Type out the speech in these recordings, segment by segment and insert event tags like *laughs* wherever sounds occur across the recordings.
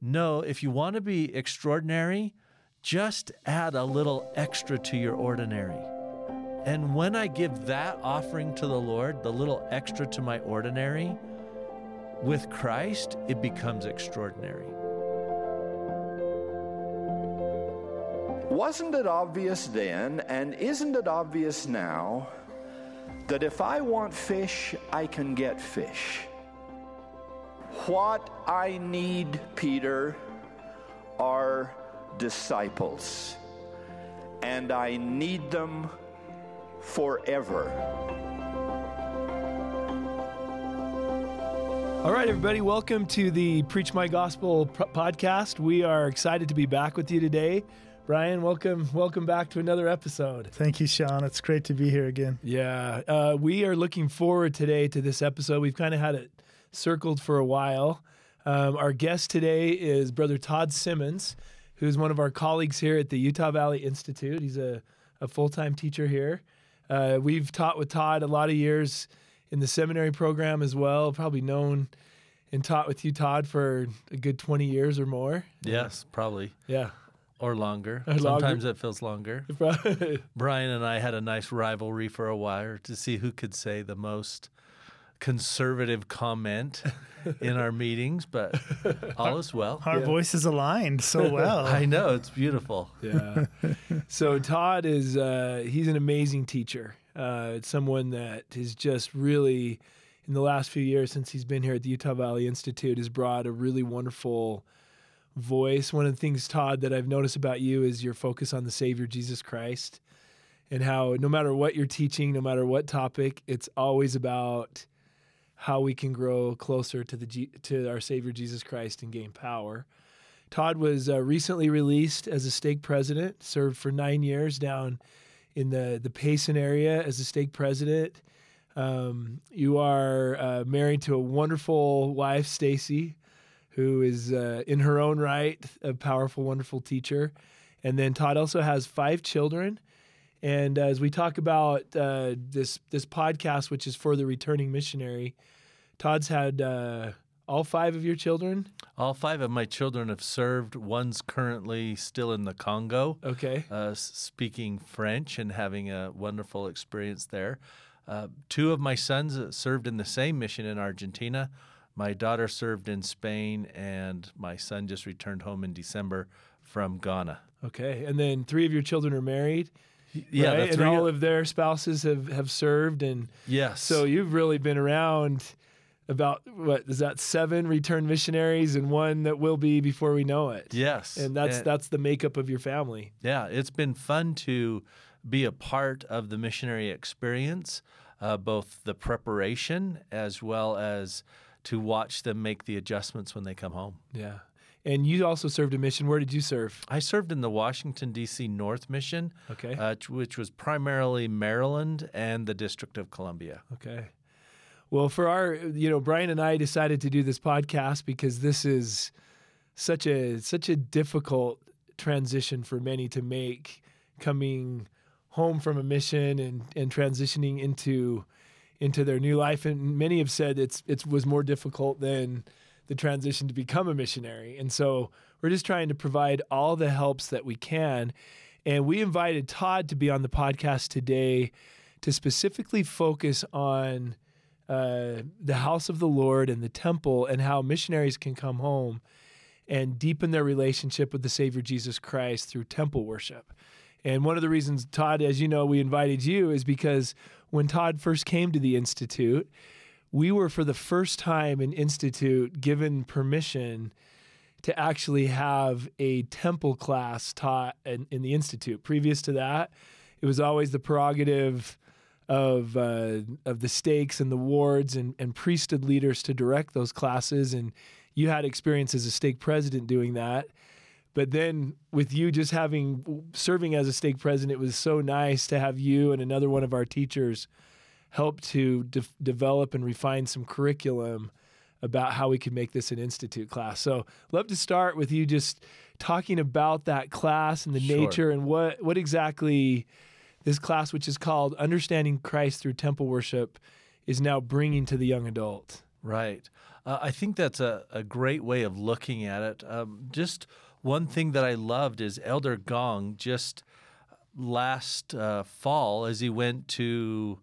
no, if you want to be extraordinary, just add a little extra to your ordinary. And when I give that offering to the Lord, the little extra to my ordinary, with Christ, it becomes extraordinary. Wasn't it obvious then, and isn't it obvious now, that if I want fish, I can get fish? What I need, Peter, are disciples, and I need them forever. All right, everybody, welcome to the Preach My Gospel podcast. We are excited to be back with you today. Brian, welcome, welcome back to another episode. Thank you, Sean. It's great to be here again. Yeah, uh, we are looking forward today to this episode. We've kind of had it circled for a while. Um, our guest today is Brother Todd Simmons, who's one of our colleagues here at the Utah Valley Institute. He's a, a full time teacher here. Uh, we've taught with Todd a lot of years in the seminary program as well, probably known and taught with you, Todd, for a good 20 years or more. Yes, probably. Yeah. Or longer. Or longer. Sometimes it feels longer. *laughs* Brian and I had a nice rivalry for a while to see who could say the most conservative comment in our meetings, but *laughs* all is well. Our Yeah. voices aligned so *laughs* well. I know it's beautiful. yeah. so Todd is uh, he's an amazing teacher. Uh, it's someone that has just really, in the last few years since he's been here at the Utah Valley Institute, has brought a really wonderful voice. One of the things, Todd, that I've noticed about you is your focus on the Savior Jesus Christ, and how no matter what you're teaching, no matter what topic, it's always about how we can grow closer to the G- to our Savior Jesus Christ and gain power. Todd was uh, recently released as a stake president, served for nine years down in the, the Payson area as a stake president. Um, you are uh, married to a wonderful wife, Stacy, who is uh, in her own right a powerful, wonderful teacher. And then Todd also has five children. And as we talk about uh, this this podcast, which is for the returning missionary, Todd's had uh, all five of your children. All five of my children have served. One's currently still in the Congo. Okay. uh, speaking French and having a wonderful experience there. Uh, two of my sons uh, served in the same mission in Argentina. My daughter served in Spain, and my son just returned home in December from Ghana. Okay, and then three of your children are married. Yeah, right? and all of their spouses have have served, and Yes. so you've really been around about what is that seven return missionaries and one that will be before we know it. Yes, and that's And- that's the makeup of your family. Yeah, it's been fun to be a part of the missionary experience, uh, both the preparation as well as to watch them make the adjustments when they come home. Yeah, and you also served a mission. Where did you serve? I served in the Washington, D.C. North Mission, Okay. uh, which was primarily Maryland and the District of Columbia. Okay. Well, for our, you know, Brian and I decided to do this podcast because this is such a such a difficult transition for many to make coming home from a mission and and transitioning into into their new life and many have said it's it was more difficult than the transition to become a missionary. And so we're just trying to provide all the helps that we can. And we invited Todd to be on the podcast today to specifically focus on uh, the house of the Lord and the temple and how missionaries can come home and deepen their relationship with the Savior Jesus Christ through temple worship. And one of the reasons, Todd, as you know, we invited you is because when Todd first came to the Institute, we were for the first time in Institute given permission to actually have a temple class taught in, in the Institute. Previous to that, it was always the prerogative of uh, of the stakes and the wards and, and priesthood leaders to direct those classes. And you had experience as a stake president doing that. But then with you just having serving as a stake president, it was so nice to have you and another one of our teachers help to de- develop and refine some curriculum about how we could make this an institute class. So, love to start with you just talking about that class and the Sure. nature and what what exactly this class, which is called Understanding Christ Through Temple Worship, is now bringing to the young adult. Right. Uh, I think that's a, a great way of looking at it. Um, just one thing that I loved is Elder Gong just last uh, fall as he went to,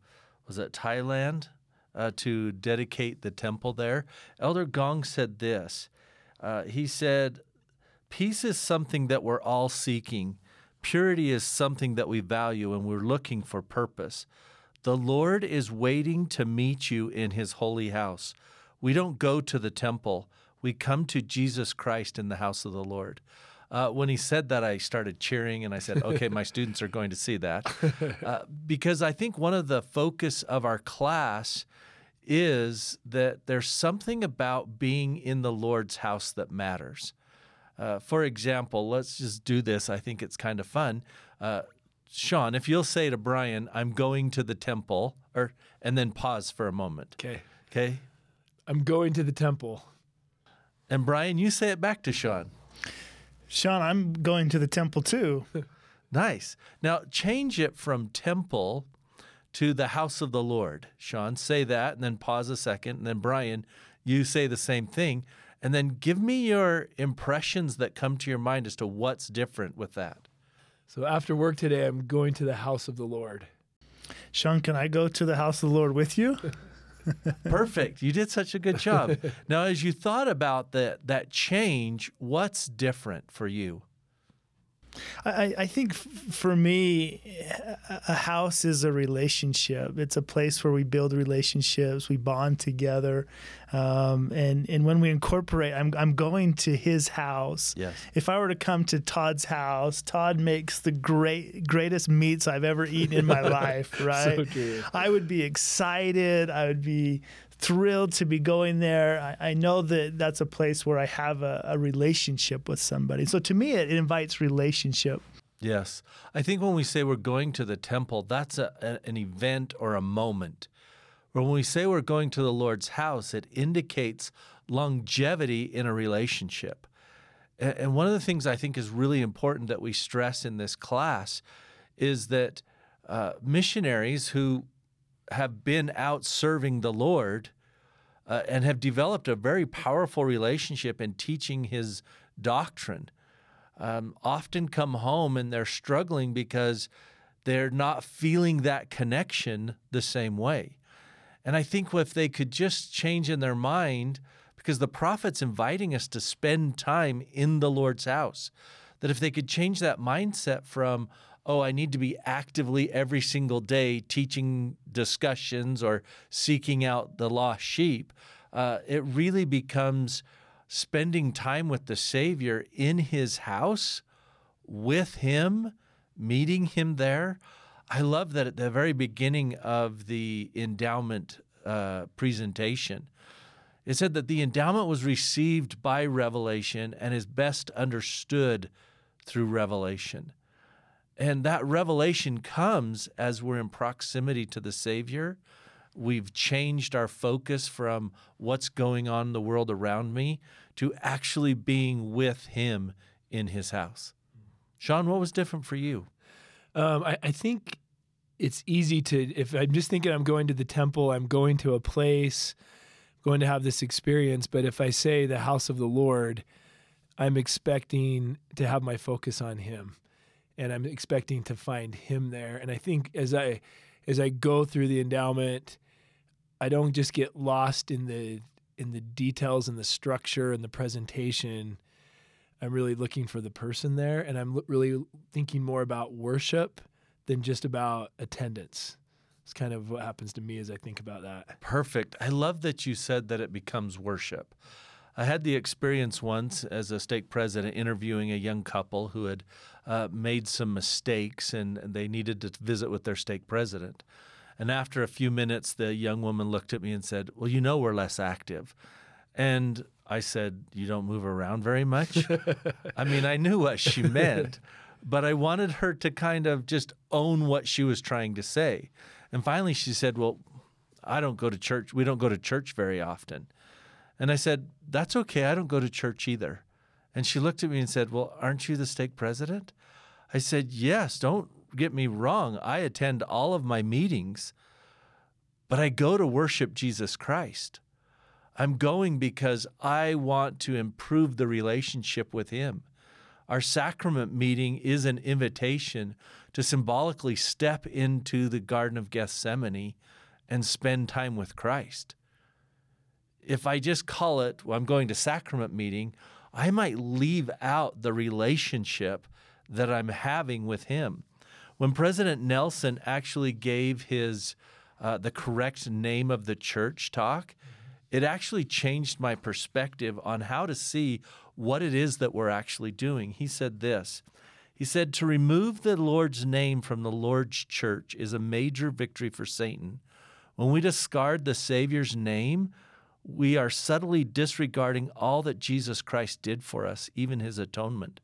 was it Thailand, uh, to dedicate the temple there. Elder Gong said this. Uh, he said, Peace is something that we're all seeking. Purity is something that we value and we're looking for purpose. The Lord is waiting to meet you in his holy house. We don't go to the temple, we come to Jesus Christ in the house of the Lord. Uh, when he said that, I started cheering and I said, okay, my students are going to see that. *laughs* Uh, because I think one of the focus of our class is that there's something about being in the Lord's house that matters. Uh, for example, let's just do this. I think it's kind of fun. Uh, Sean, if you'll say to Brian, I'm going to the temple, or and then pause for a moment. Okay. Okay. I'm going to the temple. And Brian, you say it back to Sean. Sean, I'm going to the temple too. *laughs* Nice. Now change it from temple to the house of the Lord. Sean, say that and then pause a second. And then Brian, you say the same thing. And then give me your impressions that come to your mind as to what's different with that. So after work today, I'm going to the house of the Lord. Sean, can I go to the house of the Lord with you? *laughs* Perfect. You did such a good job. *laughs* now, as you thought about that that change, what's different for you? I, I think for me, a house is a relationship. It's a place where we build relationships, we bond together, um, and and when we incorporate, I'm I'm going to his house. Yes. If I were to come to Todd's house, Todd makes the great greatest meats I've ever eaten in my *laughs* life. Right. true. I would be excited. I would be thrilled to be going there. I, I know that that's a place where I have a, a relationship with somebody. So to me, it, it invites relationship. Yes. I think when we say we're going to the temple, that's a, a- an event or a moment. But when we say we're going to the Lord's house, it indicates longevity in a relationship. A- And one of the things I think is really important that we stress in this class is that uh, missionaries who have been out serving the Lord uh, and have developed a very powerful relationship in teaching his doctrine um, often come home and they're struggling because they're not feeling that connection the same way. And I think if they could just change in their mind, because the prophet's inviting us to spend time in the Lord's house, that if they could change that mindset from, oh, I need to be actively every single day teaching discussions or seeking out the lost sheep, uh, it really becomes spending time with the Savior in his house with him, meeting him there. I love that at the very beginning of the endowment uh, presentation, it said that the endowment was received by revelation and is best understood through revelation. And that revelation comes as we're in proximity to the Savior. We've changed our focus from what's going on in the world around me to actually being with Him in His house. Sean, what was different for you? Um, I, I think it's easy to, if I'm just thinking I'm going to the temple, I'm going to a place, going to have this experience. But if I say the house of the Lord, I'm expecting to have my focus on Him, and I'm expecting to find Him there. And I think as I as I go through the endowment, I don't just get lost in the in the details and the structure and the presentation. I'm really looking for the person there, and I'm really thinking more about worship than just about attendance. It's kind of what happens to me as I think about that. Perfect. I love that you said that it becomes worship. I had the experience once as a stake president interviewing a young couple who had uh, made some mistakes and they needed to visit with their stake president. And after a few minutes, the young woman looked at me and said, Well, you know, we're less active. And I said, You don't move around very much? *laughs* I mean, I knew what she meant, but I wanted her to kind of just own what she was trying to say. And finally, she said, Well, I don't go to church. We don't go to church very often. And I said, That's okay. I don't go to church either. And she looked at me and said, Well, aren't you the stake president? I said, Yes, don't get me wrong. I attend all of my meetings, but I go to worship Jesus Christ. I'm going because I want to improve the relationship with Him. Our sacrament meeting is an invitation to symbolically step into the Garden of Gethsemane and spend time with Christ. If I just call it, well, I'm going to sacrament meeting, I might leave out the relationship that I'm having with Him. When President Nelson actually gave his uh, the correct name of the church talk, it actually changed my perspective on how to see what it is that we're actually doing. He said this He said, To remove the Lord's name from the Lord's church is a major victory for Satan. When we discard the Savior's name, we are subtly disregarding all that Jesus Christ did for us, even his atonement.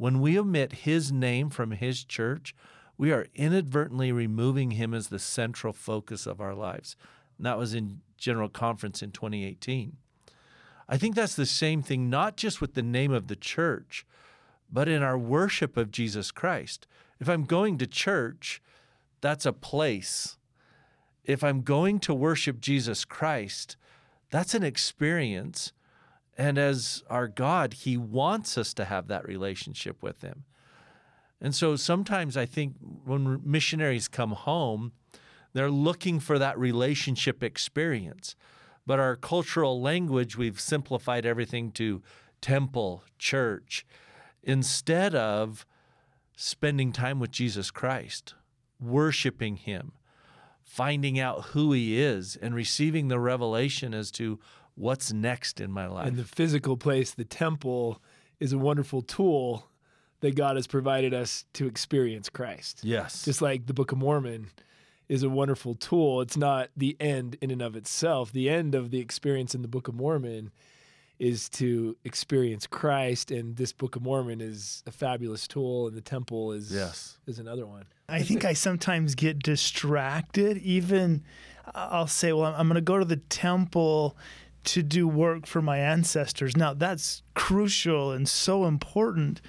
When we omit his name from his church, we are inadvertently removing him as the central focus of our lives. And that was in General Conference in 2018. I think that's the same thing, not just with the name of the church, but in our worship of Jesus Christ. If I'm going to church, that's a place. If I'm going to worship Jesus Christ, that's an experience. And as our God, He wants us to have that relationship with Him. And so sometimes I think when missionaries come home, they're looking for that relationship experience. But our cultural language, we've simplified everything to temple, church, instead of spending time with Jesus Christ, worshiping Him, finding out who He is, and receiving the revelation as to what's next in my life. And the physical place, the temple, is a wonderful tool that God has provided us to experience Christ. Yes. Just like the Book of Mormon is a wonderful tool. It's not the end in and of itself. The end of the experience in the Book of Mormon is to experience Christ, and this Book of Mormon is a fabulous tool, and the temple is yes. is another one. I think I sometimes get distracted. Even I'll say, well, I'm going to go to the temple to do work for my ancestors. Now, that's crucial and so important.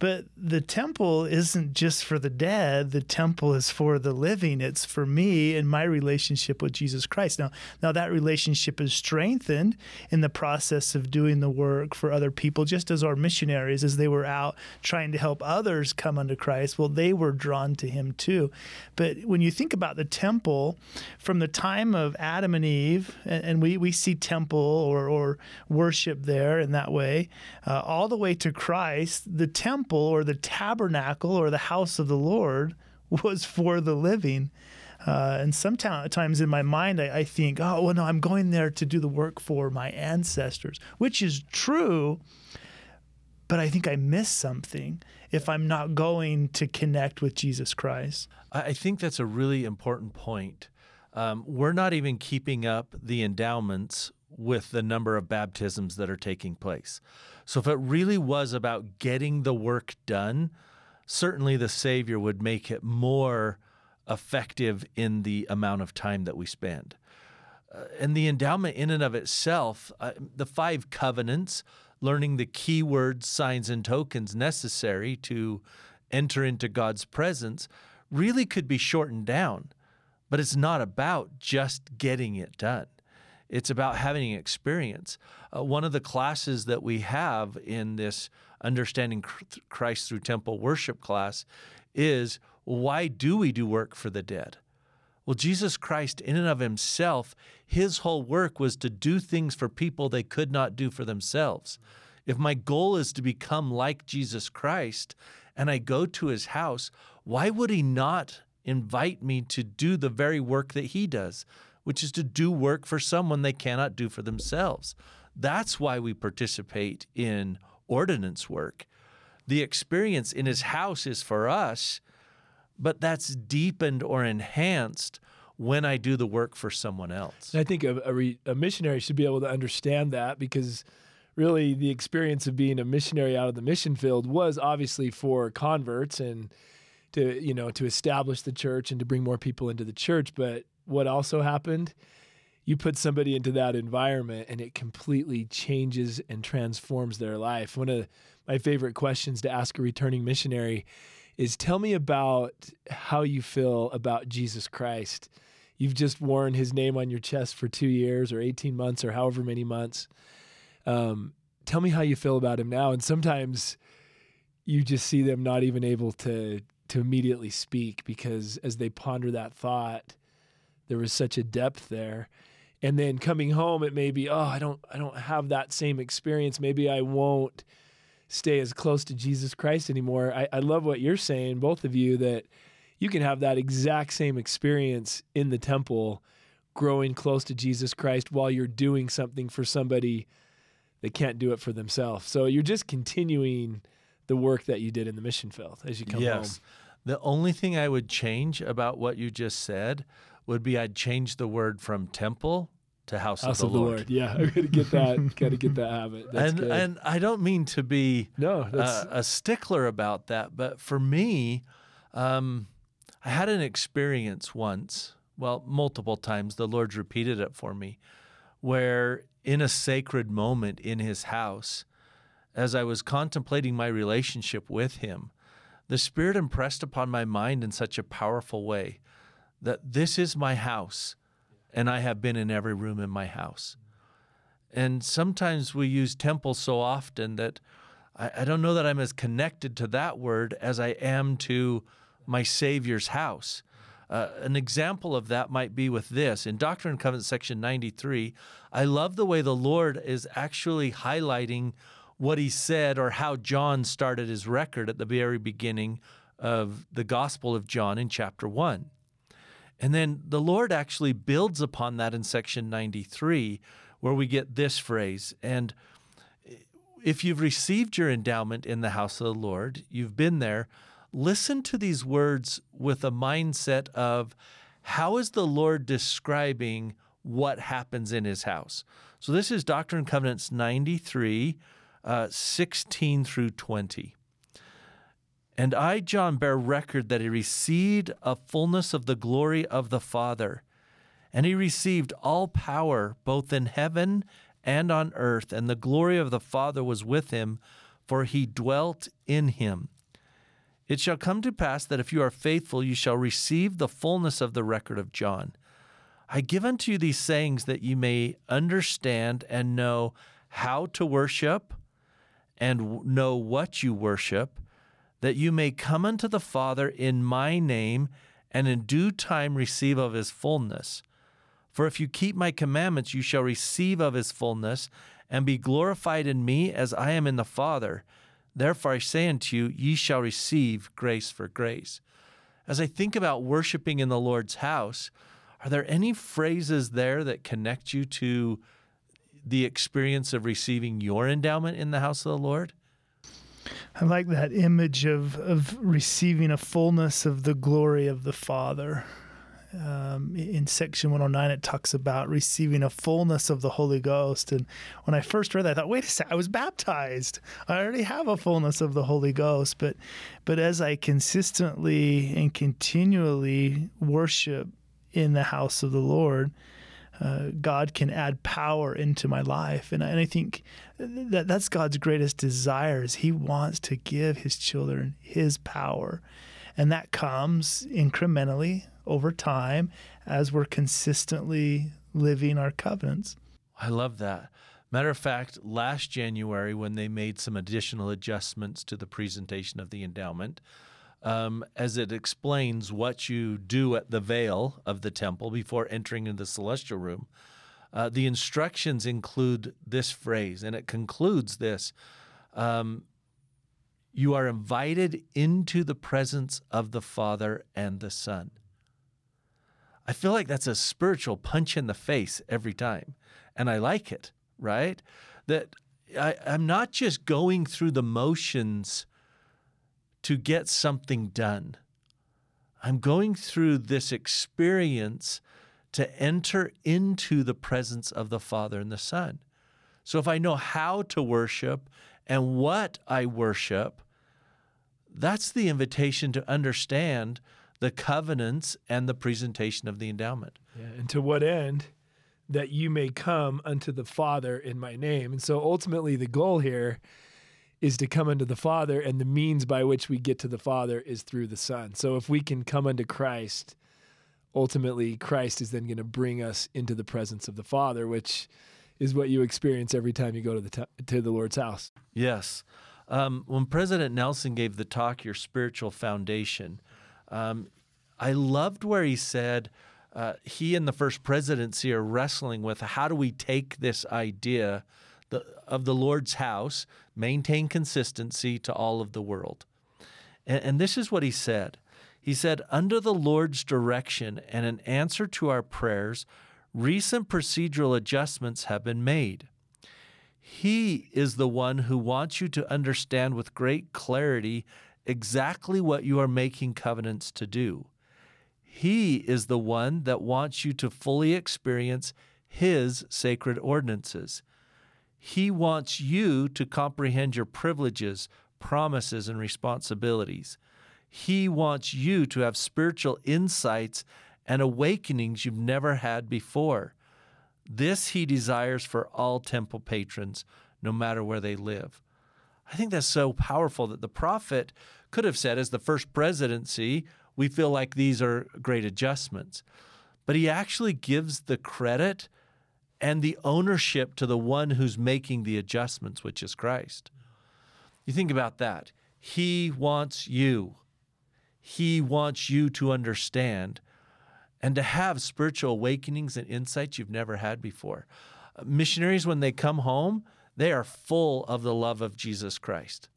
But the temple isn't just for the dead. The temple is for the living. It's for me and my relationship with Jesus Christ. Now, now that relationship is strengthened in the process of doing the work for other people, just as our missionaries, as they were out trying to help others come unto Christ, well, they were drawn to him too. But when you think about the temple, from the time of Adam and Eve, and, and we, we see temple or, or worship there in that way, uh, all the way to Christ, the temple temple or the tabernacle or the house of the Lord was for the living. Uh, and sometimes in my mind, I, I, think, oh, well, no, I'm going there to do the work for my ancestors, which is true. But I think I miss something if I'm not going to connect with Jesus Christ. I think that's a really important point. Um, we're not even keeping up the endowments with the number of baptisms that are taking place. So if it really was about getting the work done, certainly the Savior would make it more effective in the amount of time that we spend. Uh, and the endowment, in and of itself, uh, the five covenants, learning the key words, signs, and tokens necessary to enter into God's presence, really could be shortened down. But it's not about just getting it done. It's about having experience. Uh, one of the classes that we have in this Understanding Christ Through Temple Worship class is why do we do work for the dead? Well, Jesus Christ, in and of himself, his whole work was to do things for people they could not do for themselves. If my goal is to become like Jesus Christ and I go to his house, why would he not invite me to do the very work that he does? Which is to do work for someone they cannot do for themselves. That's why we participate in ordinance work. The experience in his house is for us, but that's deepened or enhanced when I do the work for someone else. I think a, a, re, a, missionary should be able to understand that because really the experience of being a missionary out of the mission field was obviously for converts and to you know to establish the church and to bring more people into the church but what also happened you put somebody into that environment and it completely changes and transforms their life one of my favorite questions to ask a returning missionary is tell me about how you feel about jesus christ you've just worn his name on your chest for two years or 18 months or however many months. Um, tell me how you feel about him now. And sometimes you just see them not even able to to immediately speak because as they ponder that thought, there was such a depth there. And then coming home, it may be, oh, I don't I don't have that same experience. Maybe I won't stay as close to Jesus Christ anymore. I, I love what you're saying, both of you, that you can have that exact same experience in the temple, growing close to Jesus Christ while you're doing something for somebody that can't do it for themselves. So you're just continuing the work that you did in the mission field as you come yes. home. The only thing I would change about what you just said would be I'd change the word from temple to house, House of the, of the Lord. Lord. Yeah, I *laughs* gotta get that. gotta get that habit. That's and good. and I don't mean to be no, that's uh, a stickler about that, but for me, um, I had an experience once. Well, multiple times. The Lord's repeated it for me, where in a sacred moment in His house, as I was contemplating my relationship with Him, the Spirit impressed upon my mind in such a powerful way that this is my house, and I have been in every room in my house. And sometimes we use temple so often that I, I don't know that I'm as connected to that word as I am to my Savior's house. Uh, an example of that might be with this. In Doctrine and Covenants, section 93, I love the way the Lord is actually highlighting what he said or how John started his record at the very beginning of the Gospel of John in chapter 1. And then the Lord actually builds upon that in section 93, where we get this phrase. And if you've received your endowment in the house of the Lord, you've been there, listen to these words with a mindset of how is the Lord describing what happens in his house? So this is Doctrine and Covenants 93, uh, 16 through 20. And I, John, bear record that he received a fullness of the glory of the Father. And he received all power, both in heaven and on earth, and the glory of the Father was with him, for he dwelt in him. It shall come to pass that if you are faithful, you shall receive the fullness of the record of John. I give unto you these sayings that you may understand and know how to worship and know what you worship that you may come unto the Father in my name, and in due time receive of his fullness. For if you keep my commandments, you shall receive of his fullness, and be glorified in me as I am in the Father. Therefore I say unto you, ye shall receive grace for grace. As I think about worshiping in the Lord's house, are there any phrases there that connect you to the experience of receiving your endowment in the house of the Lord? I like that image of of receiving a fullness of the glory of the Father. Um, in section 109, it talks about receiving a fullness of the Holy Ghost. And when I first read that, I thought, wait a second, I was baptized. I already have a fullness of the Holy Ghost. But, but as I consistently and continually worship in the house of the Lord, uh, God can add power into my life. And I, and I think that that's God's greatest desire is he wants to give his children his power. And that comes incrementally over time as we're consistently living our covenants. I love that. Matter of fact, last January, when they made some additional adjustments to the presentation of the endowment, um, as it explains what you do at the veil of the temple before entering into the celestial room, uh, the instructions include this phrase, and it concludes this um, You are invited into the presence of the Father and the Son. I feel like that's a spiritual punch in the face every time. And I like it, right? That I, I'm not just going through the motions to get something done. I'm going through this experience to enter into the presence of the Father and the Son. So if I know how to worship and what I worship, that's the invitation to understand the covenants and the presentation of the endowment. Yeah, and to what end? That you may come unto the Father in my name. And so ultimately, the goal here is to come unto the Father, and the means by which we get to the Father is through the Son. So if we can come unto Christ, ultimately Christ is then going to bring us into the presence of the Father, which is what you experience every time you go to the t- to the Lord's house. Yes. Um, when President Nelson gave the talk, Your Spiritual Foundation, um, I loved where he said uh, he and the first presidency are wrestling with how do we take this idea the, of the Lord's house, maintain consistency to all of the world. And, and this is what he said. He said, Under the Lord's direction and in answer to our prayers, recent procedural adjustments have been made. He is the one who wants you to understand with great clarity exactly what you are making covenants to do. He is the one that wants you to fully experience His sacred ordinances. He wants you to comprehend your privileges, promises, and responsibilities. He wants you to have spiritual insights and awakenings you've never had before. This he desires for all temple patrons, no matter where they live. I think that's so powerful that the prophet could have said, as the first presidency, we feel like these are great adjustments. But he actually gives the credit and the ownership to the one who's making the adjustments, which is Christ. You think about that. He wants you. He wants you to understand and to have spiritual awakenings and insights you've never had before. Missionaries, when they come home, they are full of the love of Jesus Christ.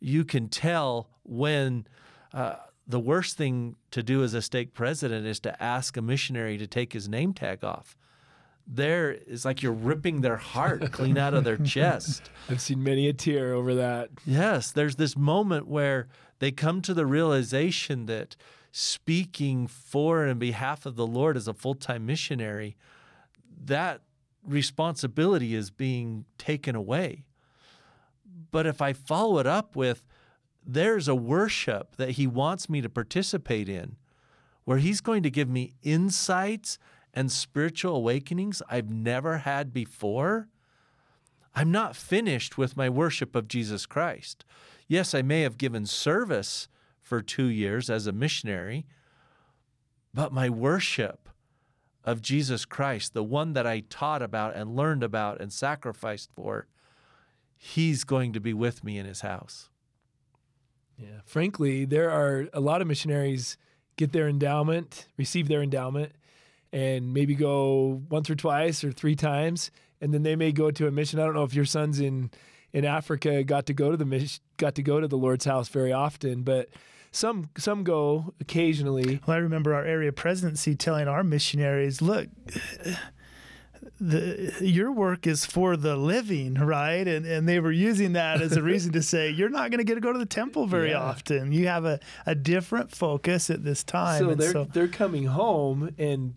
You can tell when uh, the worst thing to do as a stake president is to ask a missionary to take his name tag off. There is like you're ripping their heart clean out of their *laughs* chest. I've seen many a tear over that. Yes, there's this moment where they come to the realization that speaking for and behalf of the Lord as a full time missionary, that responsibility is being taken away. But if I follow it up with, there's a worship that He wants me to participate in, where He's going to give me insights and spiritual awakenings I've never had before. I'm not finished with my worship of Jesus Christ. Yes, I may have given service for two years as a missionary, but my worship of Jesus Christ, the one that I taught about and learned about and sacrificed for, he's going to be with me in his house. Yeah. Frankly, there are a lot of missionaries get their endowment, receive their endowment, and maybe go once or twice or three times, and then they may go to a mission. I don't know if your son's in in Africa got to go to the got to go to the Lord's house very often, but some some go occasionally. Well, I remember our area presidency telling our missionaries, "Look, the your work is for the living, right?" And and they were using that as a reason to say you're not going to get to go to the temple very yeah. often. You have a, a different focus at this time. So they're so, they're coming home and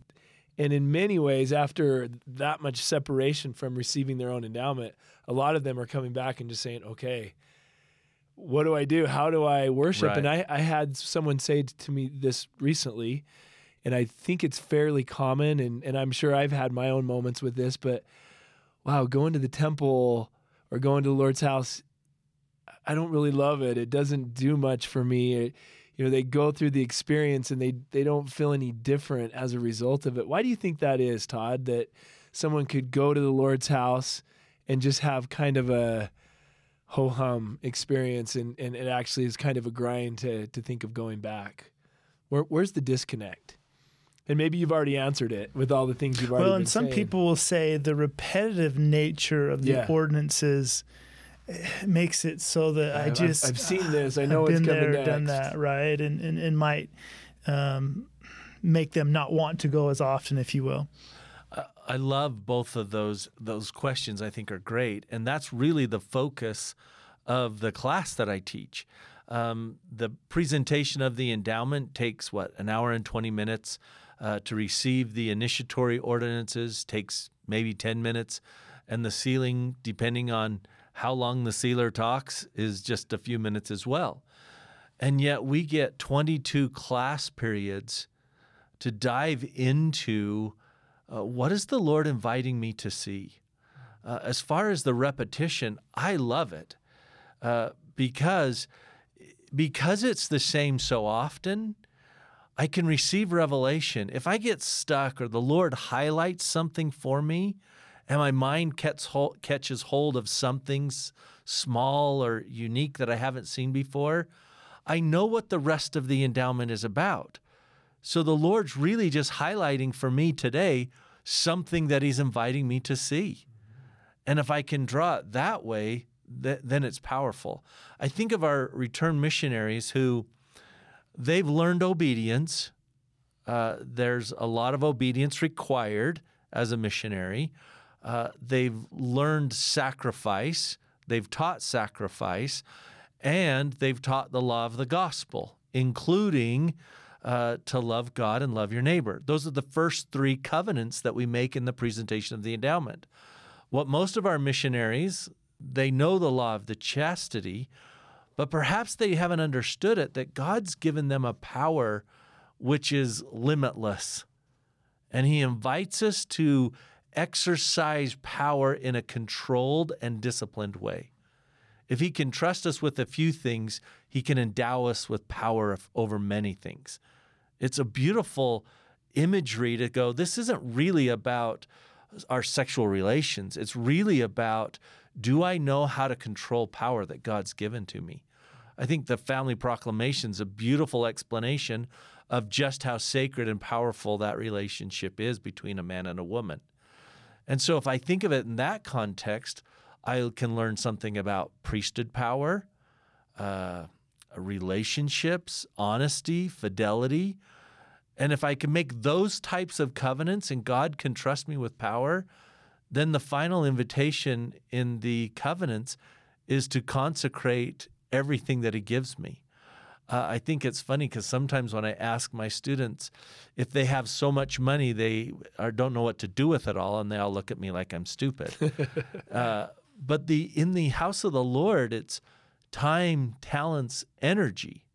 and in many ways after that much separation from receiving their own endowment, a lot of them are coming back and just saying, "Okay, what do I do? How do I worship? Right. And I, I had someone say to me this recently, and I think it's fairly common, and, and I'm sure I've had my own moments with this, but wow, going to the temple or going to the Lord's house, I don't really love it. It doesn't do much for me. It, you know, they go through the experience and they they don't feel any different as a result of it. Why do you think that is, Todd? That someone could go to the Lord's house and just have kind of a ho hum experience, and, and it actually is kind of a grind to to think of going back. Where, where's the disconnect? And maybe you've already answered it with all the things you've already. Well, and some saying. people will say the repetitive nature of the yeah. ordinances makes it so that I just I've, I've seen this. I know I've been there, next. done that, right, and and, and might um, make them not want to go as often, if you will. I love both of those those questions. I think are great, and that's really the focus of the class that I teach. Um, the presentation of the endowment takes what an hour and twenty minutes. Uh, to receive the initiatory ordinances takes maybe ten minutes, and the sealing, depending on how long the sealer talks, is just a few minutes as well. And yet we get 22 class periods to dive into uh, what is the Lord inviting me to see? Uh, as far as the repetition, I love it uh, because because it's the same so often. I can receive revelation. If I get stuck or the Lord highlights something for me and my mind catches hold of something small or unique that I haven't seen before, I know what the rest of the endowment is about. So the Lord's really just highlighting for me today something that He's inviting me to see. And if I can draw it that way, th- then it's powerful. I think of our return missionaries who they've learned obedience. Uh, there's a lot of obedience required as a missionary. Uh, they've learned sacrifice, they've taught sacrifice, and they've taught the law of the gospel, including uh, to love God and love your neighbor. Those are the first three covenants that we make in the presentation of the endowment. What most of our missionaries, they know the law of the chastity, but perhaps they haven't understood it that God's given them a power which is limitless. And He invites us to exercise power in a controlled and disciplined way. If He can trust us with a few things, He can endow us with power over many things. It's a beautiful imagery to go, this isn't really about our sexual relations. It's really about do I know how to control power that God's given to me? I think the family proclamation is a beautiful explanation of just how sacred and powerful that relationship is between a man and a woman. And so, if I think of it in that context, I can learn something about priesthood power, uh, relationships, honesty, fidelity. And if I can make those types of covenants and God can trust me with power, then the final invitation in the covenants is to consecrate everything that He gives me. Uh, I think it's funny because sometimes when I ask my students if they have so much money, they are, don't know what to do with it all, and they all look at me like I'm stupid. *laughs* uh, but the in the house of the Lord, it's time, talents, energy.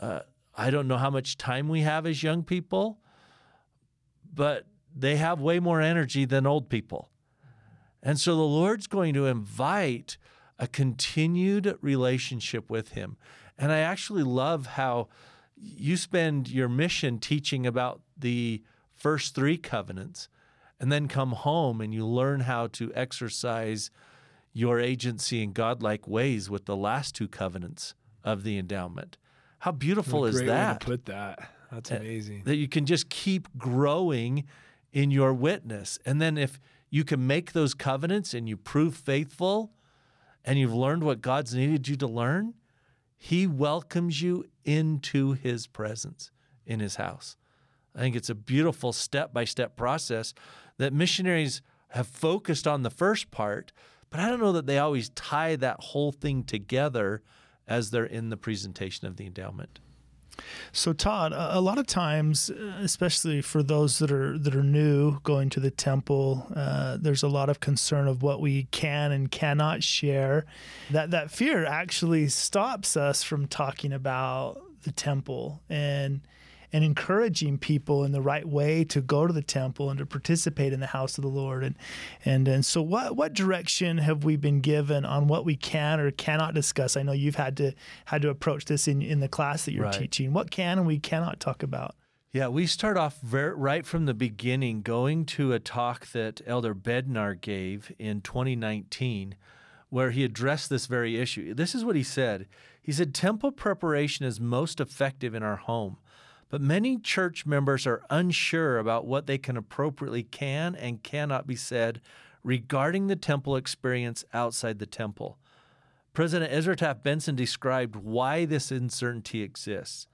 Uh, I don't know how much time we have as young people, but they have way more energy than old people. And so the Lord's going to invite a continued relationship with Him. And I actually love how you spend your mission teaching about the first three covenants and then come home and you learn how to exercise your agency in godlike ways with the last two covenants of the endowment. How beautiful is that? put that. That's eh, amazing. That you can just keep growing in your witness. And then if you can make those covenants and you prove faithful and you've learned what God's needed you to learn, he welcomes you into his presence in his house. I think it's a beautiful step by step process that missionaries have focused on the first part, but I don't know that they always tie that whole thing together as they're in the presentation of the endowment. So Todd, a lot of times, especially for those that are that are new going to the temple, uh, there's a lot of concern of what we can and cannot share. That that fear actually stops us from talking about the temple and and encouraging people in the right way to go to the temple and to participate in the house of the Lord. And and and so what what direction have we been given on what we can or cannot discuss? I know you've had to had to approach this in in the class that you're right. teaching. What can and we cannot talk about? Yeah, we start off very, right from the beginning going to a talk that Elder Bednar gave in 2019 where he addressed this very issue. This is what he said. He said, Temple preparation is most effective in our home. But many church members are unsure about what they can appropriately can and cannot be said regarding the temple experience outside the temple. President Ezra Taft Benson described why this uncertainty exists.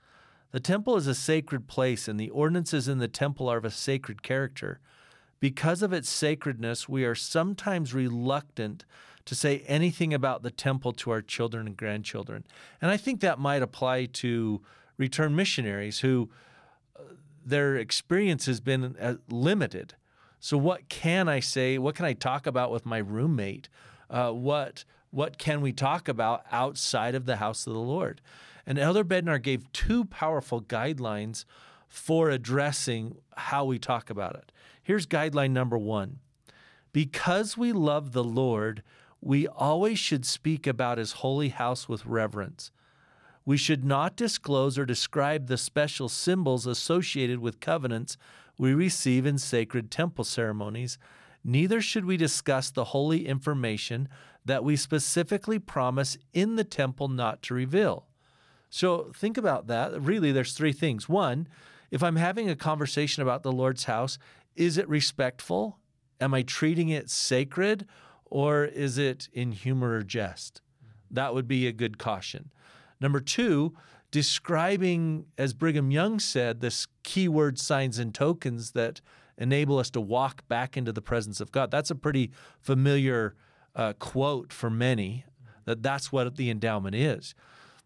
The temple is a sacred place, and the ordinances in the temple are of a sacred character. Because of its sacredness, we are sometimes reluctant to say anything about the temple to our children and grandchildren. And I think that might apply to return missionaries who uh, their experience has been uh, limited. So, what can I say? What can I talk about with my roommate? Uh, what what can we talk about outside of the house of the Lord? And Elder Bednar gave two powerful guidelines for addressing how we talk about it. Here's guideline number one Because we love the Lord, we always should speak about his holy house with reverence. We should not disclose or describe the special symbols associated with covenants we receive in sacred temple ceremonies. Neither should we discuss the holy information that we specifically promise in the temple not to reveal. So think about that. Really, there's three things. One, if I'm having a conversation about the Lord's house, is it respectful? Am I treating it sacred? Or is it in humor or jest? That would be a good caution. Number two, describing, as Brigham Young said, this keyword signs and tokens that enable us to walk back into the presence of God. That's a pretty familiar uh, quote for many that that's what the endowment is.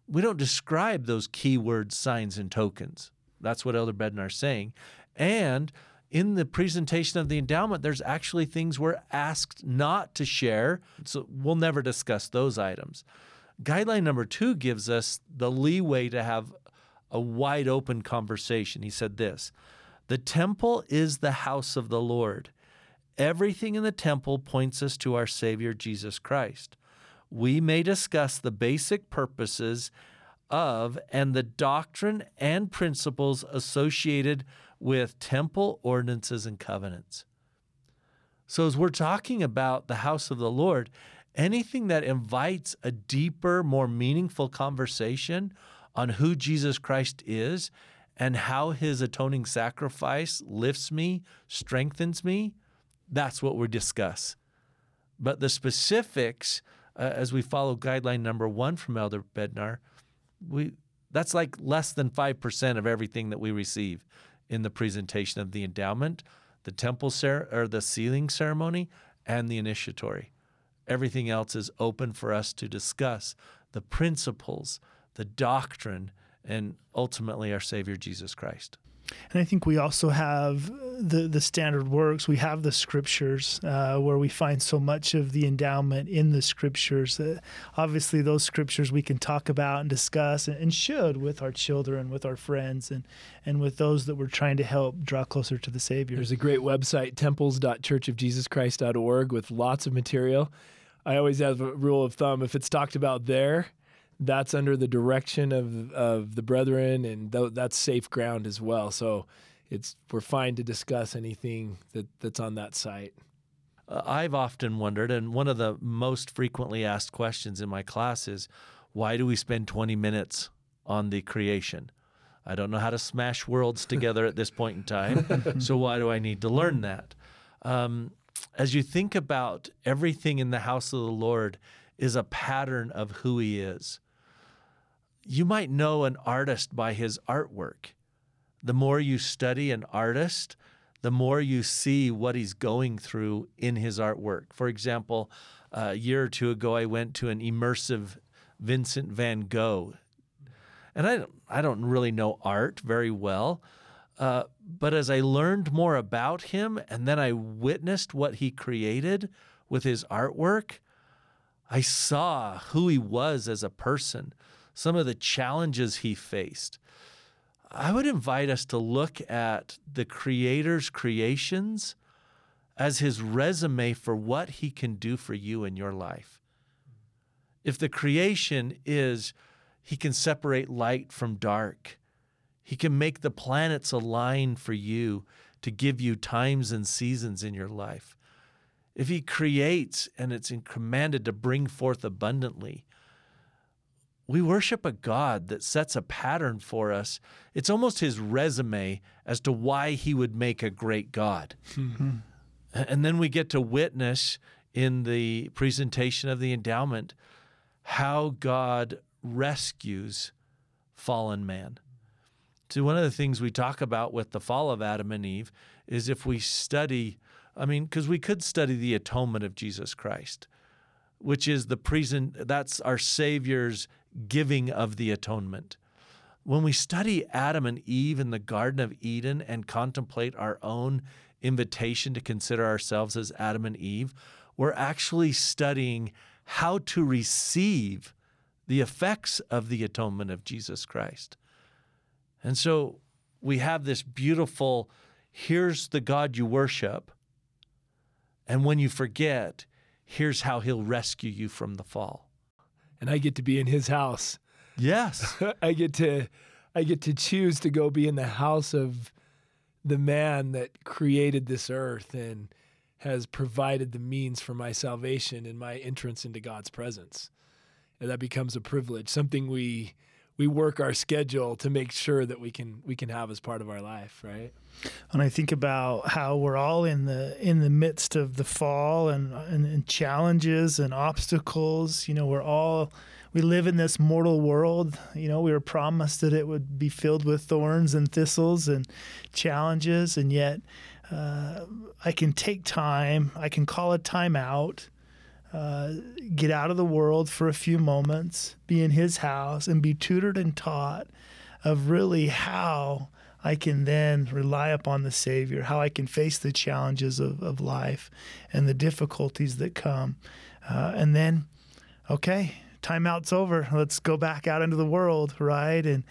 We don't describe those keyword signs and tokens. That's what Elder Bednar is saying. And in the presentation of the endowment, there's actually things we're asked not to share. So we'll never discuss those items. Guideline number two gives us the leeway to have a wide open conversation. He said this The temple is the house of the Lord. Everything in the temple points us to our Savior Jesus Christ. We may discuss the basic purposes of and the doctrine and principles associated with temple ordinances and covenants. So, as we're talking about the house of the Lord, anything that invites a deeper, more meaningful conversation on who Jesus Christ is and how his atoning sacrifice lifts me, strengthens me, that's what we discuss. But the specifics, uh, as we follow guideline number one from Elder Bednar, we that's like less than 5% of everything that we receive in the presentation of the endowment, the temple cer- or the sealing ceremony, and the initiatory. Everything else is open for us to discuss the principles, the doctrine, and ultimately our Savior Jesus Christ. And I think we also have the the standard works. We have the scriptures uh, where we find so much of the endowment in the scriptures. Uh, obviously, those scriptures we can talk about and discuss, and, and, should with our children, with our friends, and and with those that we're trying to help draw closer to the Savior. There's a great website, temples.churchofjesuschrist.org, with lots of material. I always have a rule of thumb: if it's talked about there, that's under the direction of of the brethren, and th- that's safe ground as well. So it's we're fine to discuss anything that, that's on that site. Uh, I've often wondered, and one of the most frequently asked questions in my class is, why do we spend 20 minutes on the creation? I don't know how to smash worlds together at this point in time, *laughs* so why do I need to learn that? Um, as you think about everything in the house of the Lord is a pattern of who He is you might know an artist by his artwork. The more you study an artist, the more you see what he's going through in his artwork. For example, a year or two ago, I went to an immersive Vincent van Gogh. And I, I don't really know art very well, uh, but as I learned more about him and then I witnessed what he created with his artwork, I saw who he was as a person some of the challenges he faced. I would invite us to look at the Creator's creations as his resume for what he can do for you in your life. If the creation is he can separate light from dark, he can make the planets align for you to give you times and seasons in your life. If he creates and it's commanded to bring forth abundantly, we worship a God that sets a pattern for us. It's almost his resume as to why he would make a great God. Mm-hmm. And then we get to witness in the presentation of the endowment how God rescues fallen man. So, one of the things we talk about with the fall of Adam and Eve is if we study, I mean, because we could study the atonement of Jesus Christ, which is the present, that's our Savior's giving of the atonement. When we study Adam and Eve in the Garden of Eden and contemplate our own invitation to consider ourselves as Adam and Eve, we're actually studying how to receive the effects of the atonement of Jesus Christ. And so we have this beautiful here's the God you worship. And when you forget, here's how he'll rescue you from the fall and I get to be in his house. Yes. *laughs* I get to I get to choose to go be in the house of the man that created this earth and has provided the means for my salvation and my entrance into God's presence. And that becomes a privilege, something we we work our schedule to make sure that we can we can have as part of our life, right? And I think about how we're all in the in the midst of the fall and, and, and challenges and obstacles. You know, we're all we live in this mortal world. You know, we were promised that it would be filled with thorns and thistles and challenges, and yet uh, I can take time. I can call a time out uh, get out of the world for a few moments, be in his house, and be tutored and taught of really how I can then rely upon the Savior, how I can face the challenges of, of life and the difficulties that come. Uh, and then, okay, timeout's over. Let's go back out into the world, right? And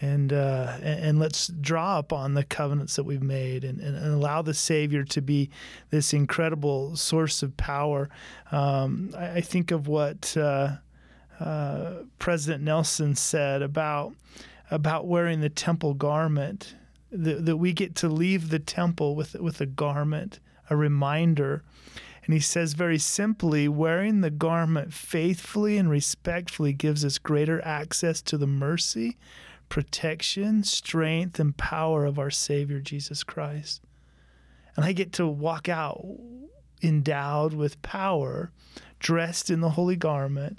and uh, and let's draw upon the covenants that we've made and, and, allow the Savior to be this incredible source of power. Um, I, I, think of what uh, uh, President Nelson said about about wearing the temple garment. That, that we get to leave the temple with with a garment, a reminder. And he says very simply, wearing the garment faithfully and respectfully gives us greater access to the mercy, protection, strength, and power of our Savior Jesus Christ. And I get to walk out endowed with power, dressed in the holy garment,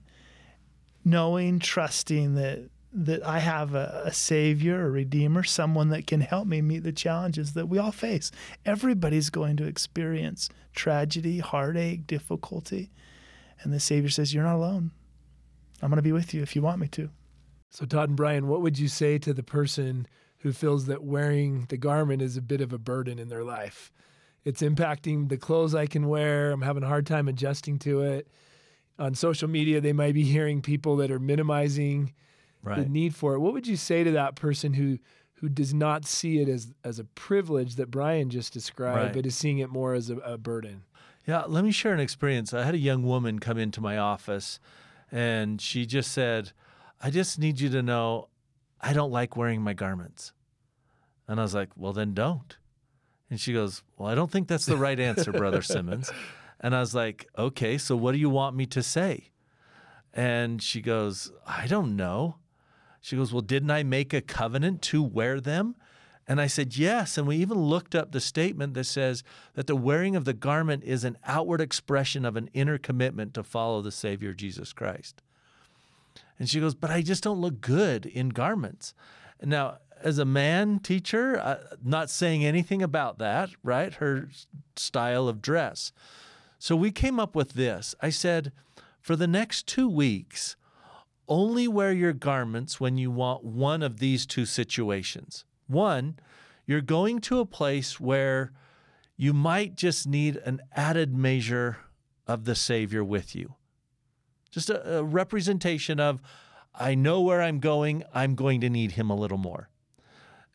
knowing, trusting that that I have a, a, savior, a redeemer, someone that can help me meet the challenges that we all face. Everybody's going to experience tragedy, heartache, difficulty. And the Savior says, You're not alone. I'm going to be with you if you want me to. So, Todd and Brian, what would you say to the person who feels that wearing the garment is a bit of a burden in their life? It's impacting the clothes I can wear. I'm having a hard time adjusting to it. On social media, they might be hearing people that are minimizing right. the need for it. What would you say to that person who who does not see it as as a privilege that Brian just described, right. but is seeing it more as a, a burden? Yeah, let me share an experience. I had a young woman come into my office, and she just said, I just need you to know I don't like wearing my garments. And I was like, well, then don't. And she goes, well, I don't think that's the right answer, Brother *laughs* Simmons. And I was like, okay, so what do you want me to say? And she goes, I don't know. She goes, well, didn't I make a covenant to wear them? And I said, Yes. And we even looked up the statement that says that the wearing of the garment is an outward expression of an inner commitment to follow the Savior Jesus Christ. And she goes, But I just don't look good in garments. Now, as a man teacher, uh, not saying anything about that, right? Her style of dress. So we came up with this. I said, For the next two weeks, only wear your garments when you want one of these two situations. One, you're going to a place where you might just need an added measure of the Savior with you just a, a representation of, I know where I'm going, I'm going to need him a little more.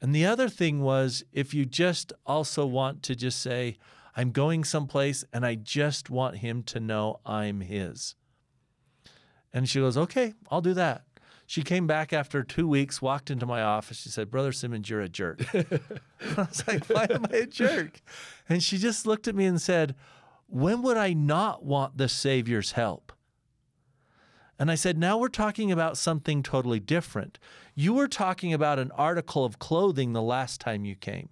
And the other thing was if you just also want to just say, I'm going someplace and I just want him to know I'm his. And she goes, Okay, I'll do that. She came back after two weeks, walked into my office. She said, Brother Simmons, you're a jerk. *laughs* I was like, Why am I a jerk? And she just looked at me and said, When would I not want the Savior's help? And I said, now we're talking about something totally different. You were talking about an article of clothing the last time you came.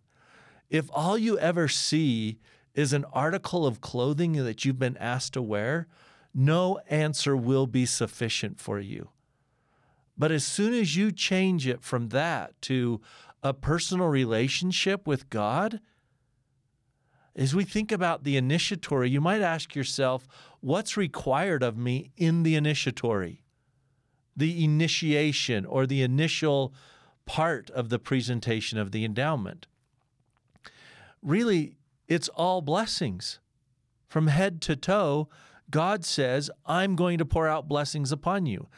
If all you ever see is an article of clothing that you've been asked to wear, no answer will be sufficient for you. But as soon as you change it from that to a personal relationship with God, as we think about the initiatory, you might ask yourself, what's required of me in the initiatory? The initiation or the initial part of the presentation of the endowment. Really, it's all blessings. From head to toe, God says, I'm going to pour out blessings upon you.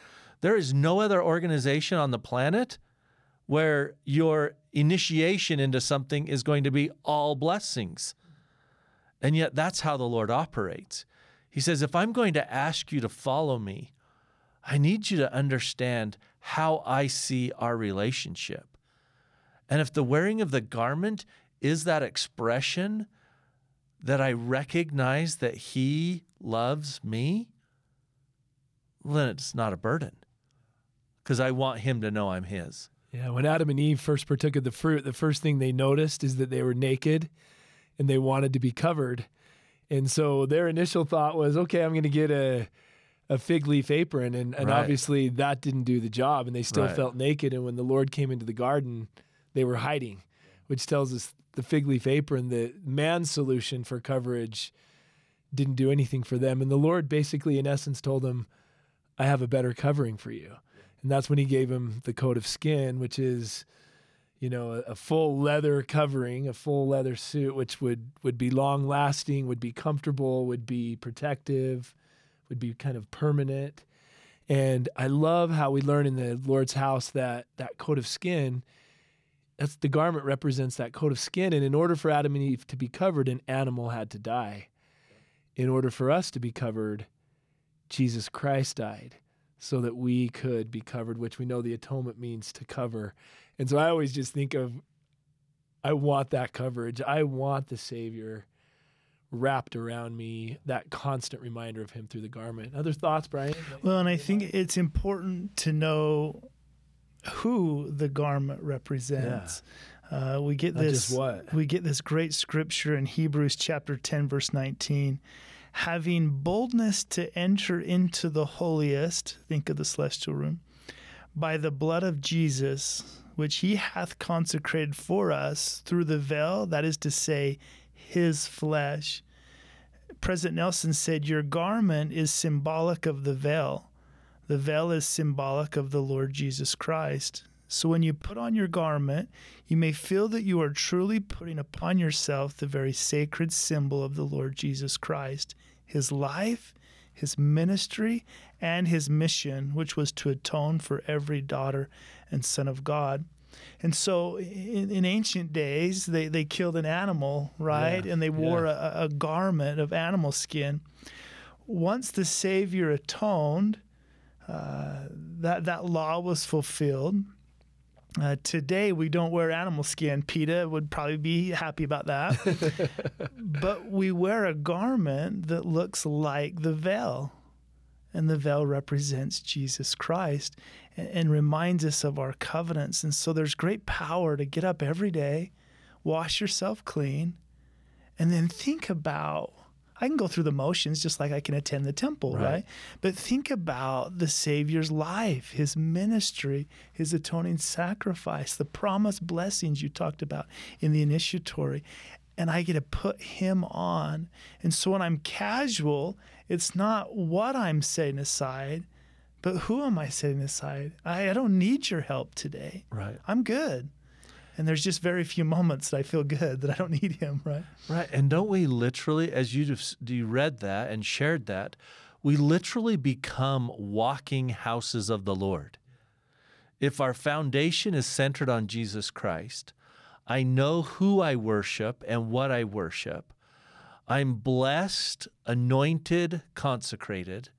There is no other organization on the planet where your initiation into something is going to be all blessings. And yet, that's how the Lord operates. He says, If I'm going to ask you to follow me, I need you to understand how I see our relationship. And if the wearing of the garment is that expression that I recognize that He loves me, then it's not a burden because I want Him to know I'm His. Yeah, when Adam and Eve first partook of the fruit, the first thing they noticed is that they were naked and they wanted to be covered. And so their initial thought was, okay, I'm going to get a a fig leaf apron and, and Right. obviously that didn't do the job and they still Right. felt naked and when the Lord came into the garden, they were hiding, which tells us the fig leaf apron, the man's solution for coverage didn't do anything for them and the Lord basically in essence told them, I have a better covering for you. And that's when he gave him the coat of skin, which is, you know, a, a full leather covering, a full leather suit, which would would be long lasting, would be comfortable, would be protective, would be kind of permanent. And I love how we learn in the Lord's house that that coat of skin, that's the garment represents that coat of skin. And in order for Adam and Eve to be covered, an animal had to die. In order for us to be covered, Jesus Christ died so that we could be covered, which we know the atonement means to cover. And so I always just think of, I want that coverage. I want the Savior wrapped around me, that constant reminder of Him through the garment. Other thoughts, Brian? Well, and I think it's important to know who the garment represents. Uh, we get Not this what. we get this great scripture in Hebrews chapter 10 verse 19 having boldness to enter into the holiest think of the celestial room by the blood of Jesus which he hath consecrated for us through the veil that is to say his flesh President Nelson said your garment is symbolic of the veil the veil is symbolic of the Lord Jesus Christ. So when you put on your garment, you may feel that you are truly putting upon yourself the very sacred symbol of the Lord Jesus Christ, his life, his ministry, and his mission, which was to atone for every daughter and son of God. And so in, in ancient days, they, they killed an animal, right? Yeah, and they wore yeah. a, a garment of animal skin. Once the Savior atoned, uh, that that law was fulfilled. Uh, today we don't wear animal skin. PETA would probably be happy about that. *laughs* but we wear a garment that looks like the veil, and the veil represents Jesus Christ and, and reminds us of our covenants. And so there's great power to get up every day, wash yourself clean, and then think about I can go through the motions just like I can attend the temple, right? Right. But think about the Savior's life, his ministry, his atoning sacrifice, the promised blessings you talked about in the initiatory. And I get to put him on. And so when I'm casual, it's not what I'm setting aside, but who am I setting aside? I, I don't need your help today. Right. I'm good. And there's just very few moments that I feel good that I don't need him, right? Right. And don't we literally, as you just you read that and shared that, we literally become walking houses of the Lord. If our foundation is centered on Jesus Christ, I know who I worship and what I worship. I'm blessed, anointed, consecrated.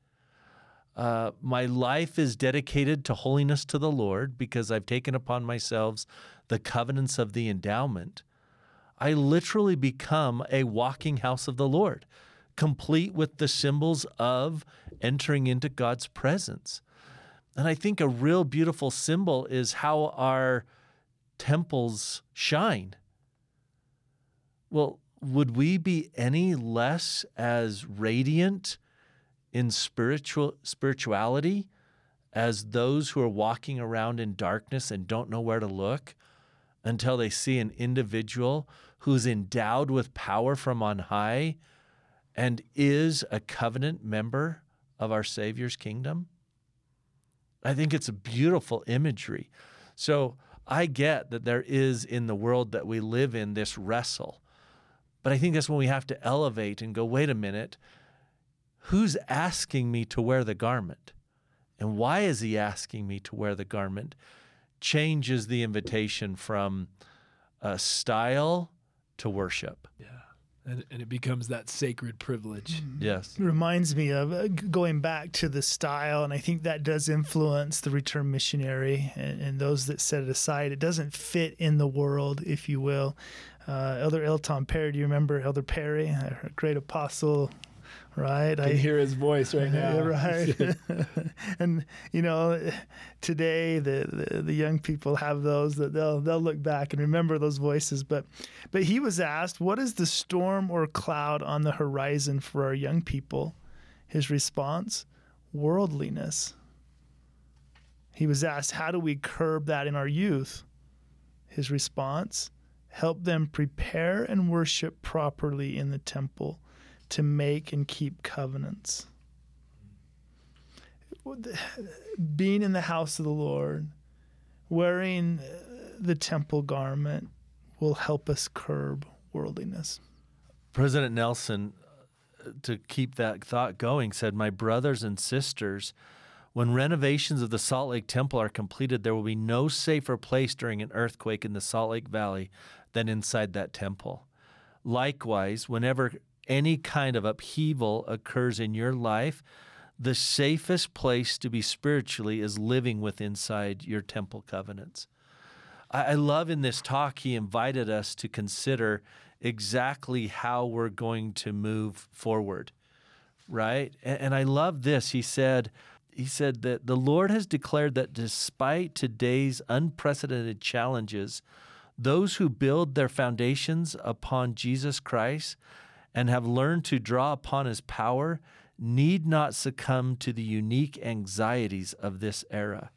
Uh, my life is dedicated to holiness to the Lord because I've taken upon myself the covenants of the endowment. I literally become a walking house of the Lord, complete with the symbols of entering into God's presence. And I think a real beautiful symbol is how our temples shine. Well, would we be any less as radiant in spiritual spirituality as those who are walking around in darkness and don't know where to look until they see an individual who's endowed with power from on high and is a covenant member of our Savior's kingdom? I think it's a beautiful imagery. So I get that there is in the world that we live in this wrestle. But I think that's when we have to elevate and go, wait a minute, who's asking me to wear the garment? And why is he asking me to wear the garment? Changes the invitation from uh, style to worship. And, and it becomes that sacred privilege. Yes. It reminds me of uh, going back to the style, and I think that does influence the return missionary and, and those that set it aside. It doesn't fit in the world, if you will. Uh, Elder L. Tom Perry, do you remember Elder Perry, a great apostle, right? I can hear his voice right now. Yeah, right. *laughs* *laughs* and you know, today the, the, the young people have those that they'll they'll look back and remember those voices. But but he was asked, "What is the storm or cloud on the horizon for our young people?" His response, "Worldliness." He was asked, "How do we curb that in our youth?" His response, "Help them prepare and worship properly in the temple." To make and keep covenants. Being in the house of the Lord, wearing the temple garment will help us curb worldliness. President Nelson, uh, to keep that thought going, said, My brothers and sisters, when renovations of the Salt Lake Temple are completed, there will be no safer place during an earthquake in the Salt Lake Valley than inside that temple. Likewise, whenever any kind of upheaval occurs in your life, the safest place to be spiritually is living with inside your temple covenants. I, love in this talk, he invited us to consider exactly how we're going to move forward, right? And I love this. He said, he said that the Lord has declared that despite today's unprecedented challenges, those who build their foundations upon Jesus Christ and have learned to draw upon his power need not succumb to the unique anxieties of this era.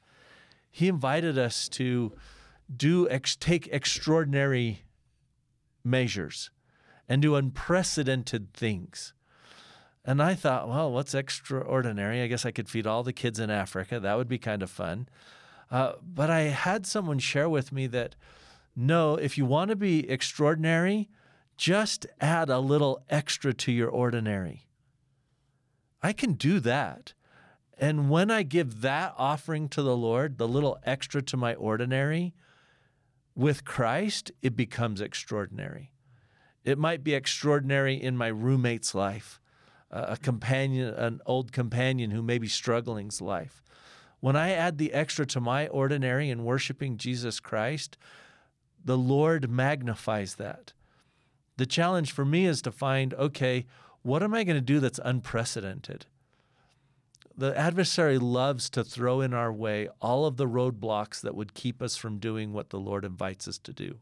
He invited us to do ex- take extraordinary measures and do unprecedented things. And I thought, well, what's extraordinary? I guess I could feed all the kids in Africa. That would be kind of fun. Uh, but I had someone share with me that no, if you want to be extraordinary, just add a little extra to your ordinary. I can do that. And when I give that offering to the Lord, the little extra to my ordinary, with Christ, it becomes extraordinary. It might be extraordinary in my roommate's life, a companion, an old companion who may be struggling's life. When I add the extra to my ordinary in worshiping Jesus Christ, the Lord magnifies that. The challenge for me is to find okay, what am I going to do that's unprecedented? The adversary loves to throw in our way all of the roadblocks that would keep us from doing what the Lord invites us to do.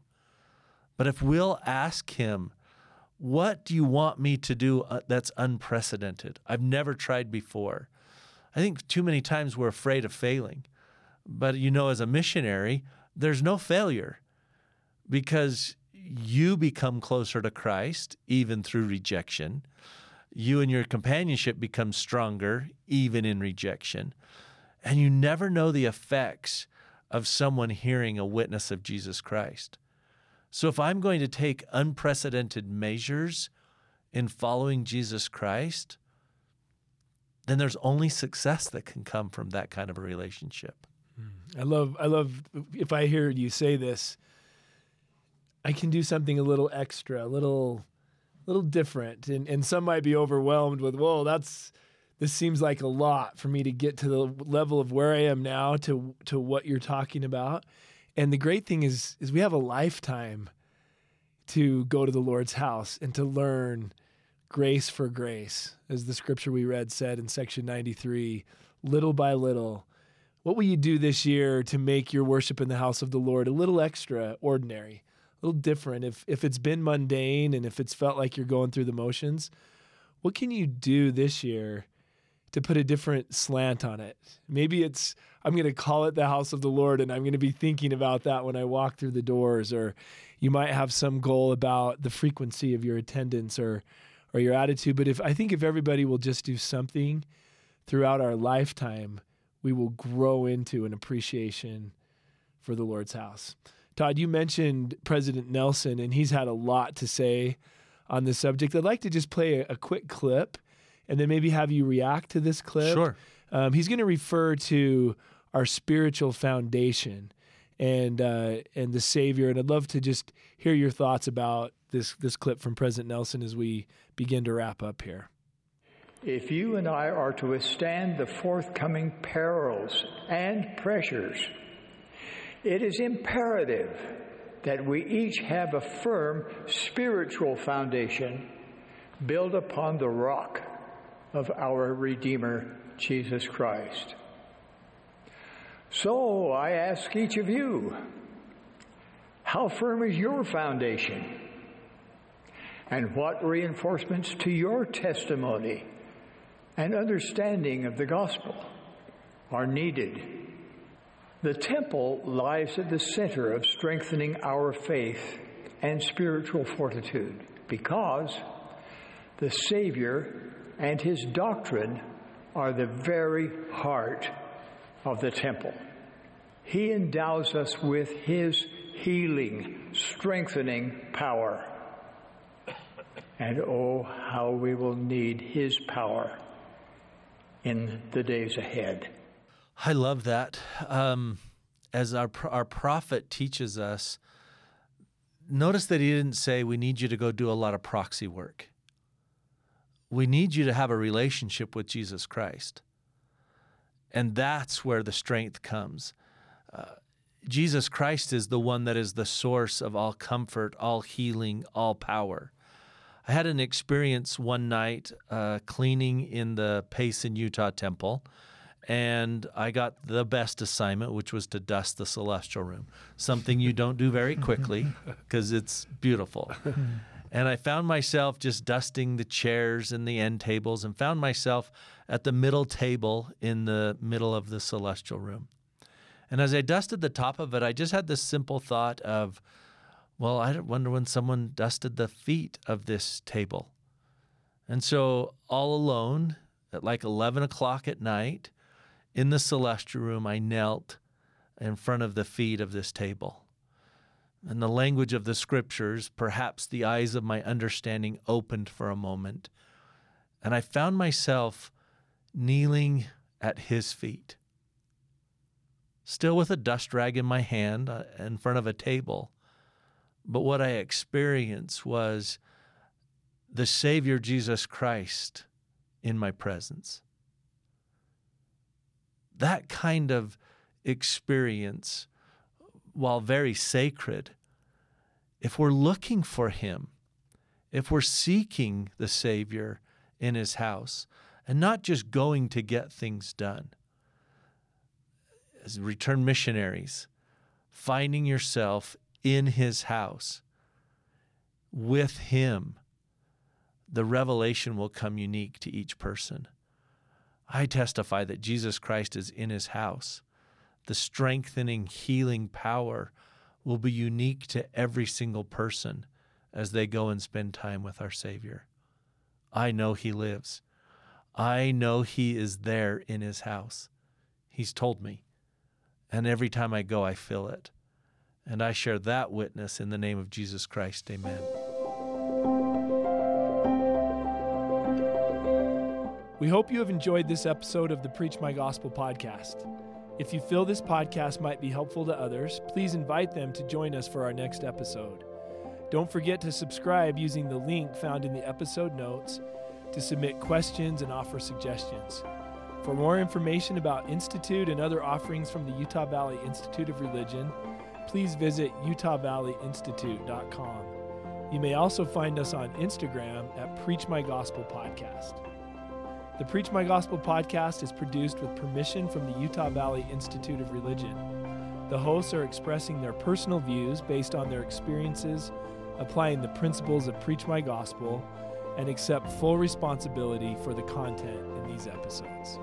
But if we'll ask Him, what do you want me to do uh, that's unprecedented? I've never tried before. I think too many times we're afraid of failing. But you know, as a missionary, there's no failure because you become closer to Christ even through rejection. You and your companionship become stronger even in rejection. And you never know the effects of someone hearing a witness of Jesus Christ. So if I'm going to take unprecedented measures in following Jesus Christ, then there's only success that can come from that kind of a relationship. Hmm. I love I love if I hear you say this, I can do something a little extra, a little little different. And and some might be overwhelmed with, whoa, that's this seems like a lot for me to get to the level of where I am now to to what you're talking about. And the great thing is is we have a lifetime to go to the Lord's house and to learn grace for grace, as the scripture we read said in section 93, little by little. What will you do this year to make your worship in the house of the Lord a little extra ordinary? Little different. If if it's been mundane and if it's felt like you're going through the motions, what can you do this year to put a different slant on it? Maybe it's I'm going to call it the house of the Lord and I'm going to be thinking about that when I walk through the doors or you might have some goal about the frequency of your attendance or or your attitude, but if I think if everybody will just do something throughout our lifetime, we will grow into an appreciation for the Lord's house. Todd, you mentioned President Nelson, and he's had a lot to say on this subject. I'd like to just play a, a quick clip and then maybe have you react to this clip. Sure. Um, he's going to refer to our spiritual foundation and uh, and the Savior. And I'd love to just hear your thoughts about this this clip from President Nelson as we begin to wrap up here. If you and I are to withstand the forthcoming perils and pressures, it is imperative that we each have a firm spiritual foundation built upon the rock of our Redeemer, Jesus Christ. So I ask each of you, how firm is your foundation? And what reinforcements to your testimony and understanding of the gospel are needed? The temple lies at the center of strengthening our faith and spiritual fortitude because the Savior and his doctrine are the very heart of the temple. He endows us with his healing, strengthening power. And oh, how we will need his power in the days ahead. I love that. Um, as our our prophet teaches us, notice that he didn't say we need you to go do a lot of proxy work. We need you to have a relationship with Jesus Christ, and that's where the strength comes. Uh, Jesus Christ is the one that is the source of all comfort, all healing, all power. I had an experience one night uh, cleaning in the Payson, Utah temple and I got the best assignment, which was to dust the celestial room, something you don't do very quickly *laughs* because it's beautiful. And I found myself just dusting the chairs and the end tables and found myself at the middle table in the middle of the celestial room. And as I dusted the top of it, I just had this simple thought of, well, I wonder when someone dusted the feet of this table. And so, all alone at like 11 o'clock at night, in the celestial room, I knelt in front of the feet of this table. In the language of the scriptures, perhaps the eyes of my understanding opened for a moment, and I found myself kneeling at his feet, still with a dust rag in my hand uh, in front of a table. But what I experienced was the Savior Jesus Christ in my presence that kind of experience, while very sacred, if we're looking for Him, if we're seeking the Savior in His house, and not just going to get things done, as return missionaries, finding yourself in His house with Him, the revelation will come unique to each person. I testify that Jesus Christ is in his house. The strengthening, healing power will be unique to every single person as they go and spend time with our Savior. I know he lives. I know he is there in his house. He's told me. And every time I go, I feel it. And I share that witness in the name of Jesus Christ. Amen. We hope you have enjoyed this episode of the Preach My Gospel podcast. If you feel this podcast might be helpful to others, please invite them to join us for our next episode. Don't forget to subscribe using the link found in the episode notes to submit questions and offer suggestions. For more information about Institute and other offerings from the Utah Valley Institute of Religion, please visit utahvalleyinstitute.com. You may also find us on Instagram at Preach My Gospel Podcast. The Preach My Gospel podcast is produced with permission from the Utah Valley Institute of Religion. The hosts are expressing their personal views based on their experiences, applying the principles of Preach My Gospel, and accept full responsibility for the content in these episodes.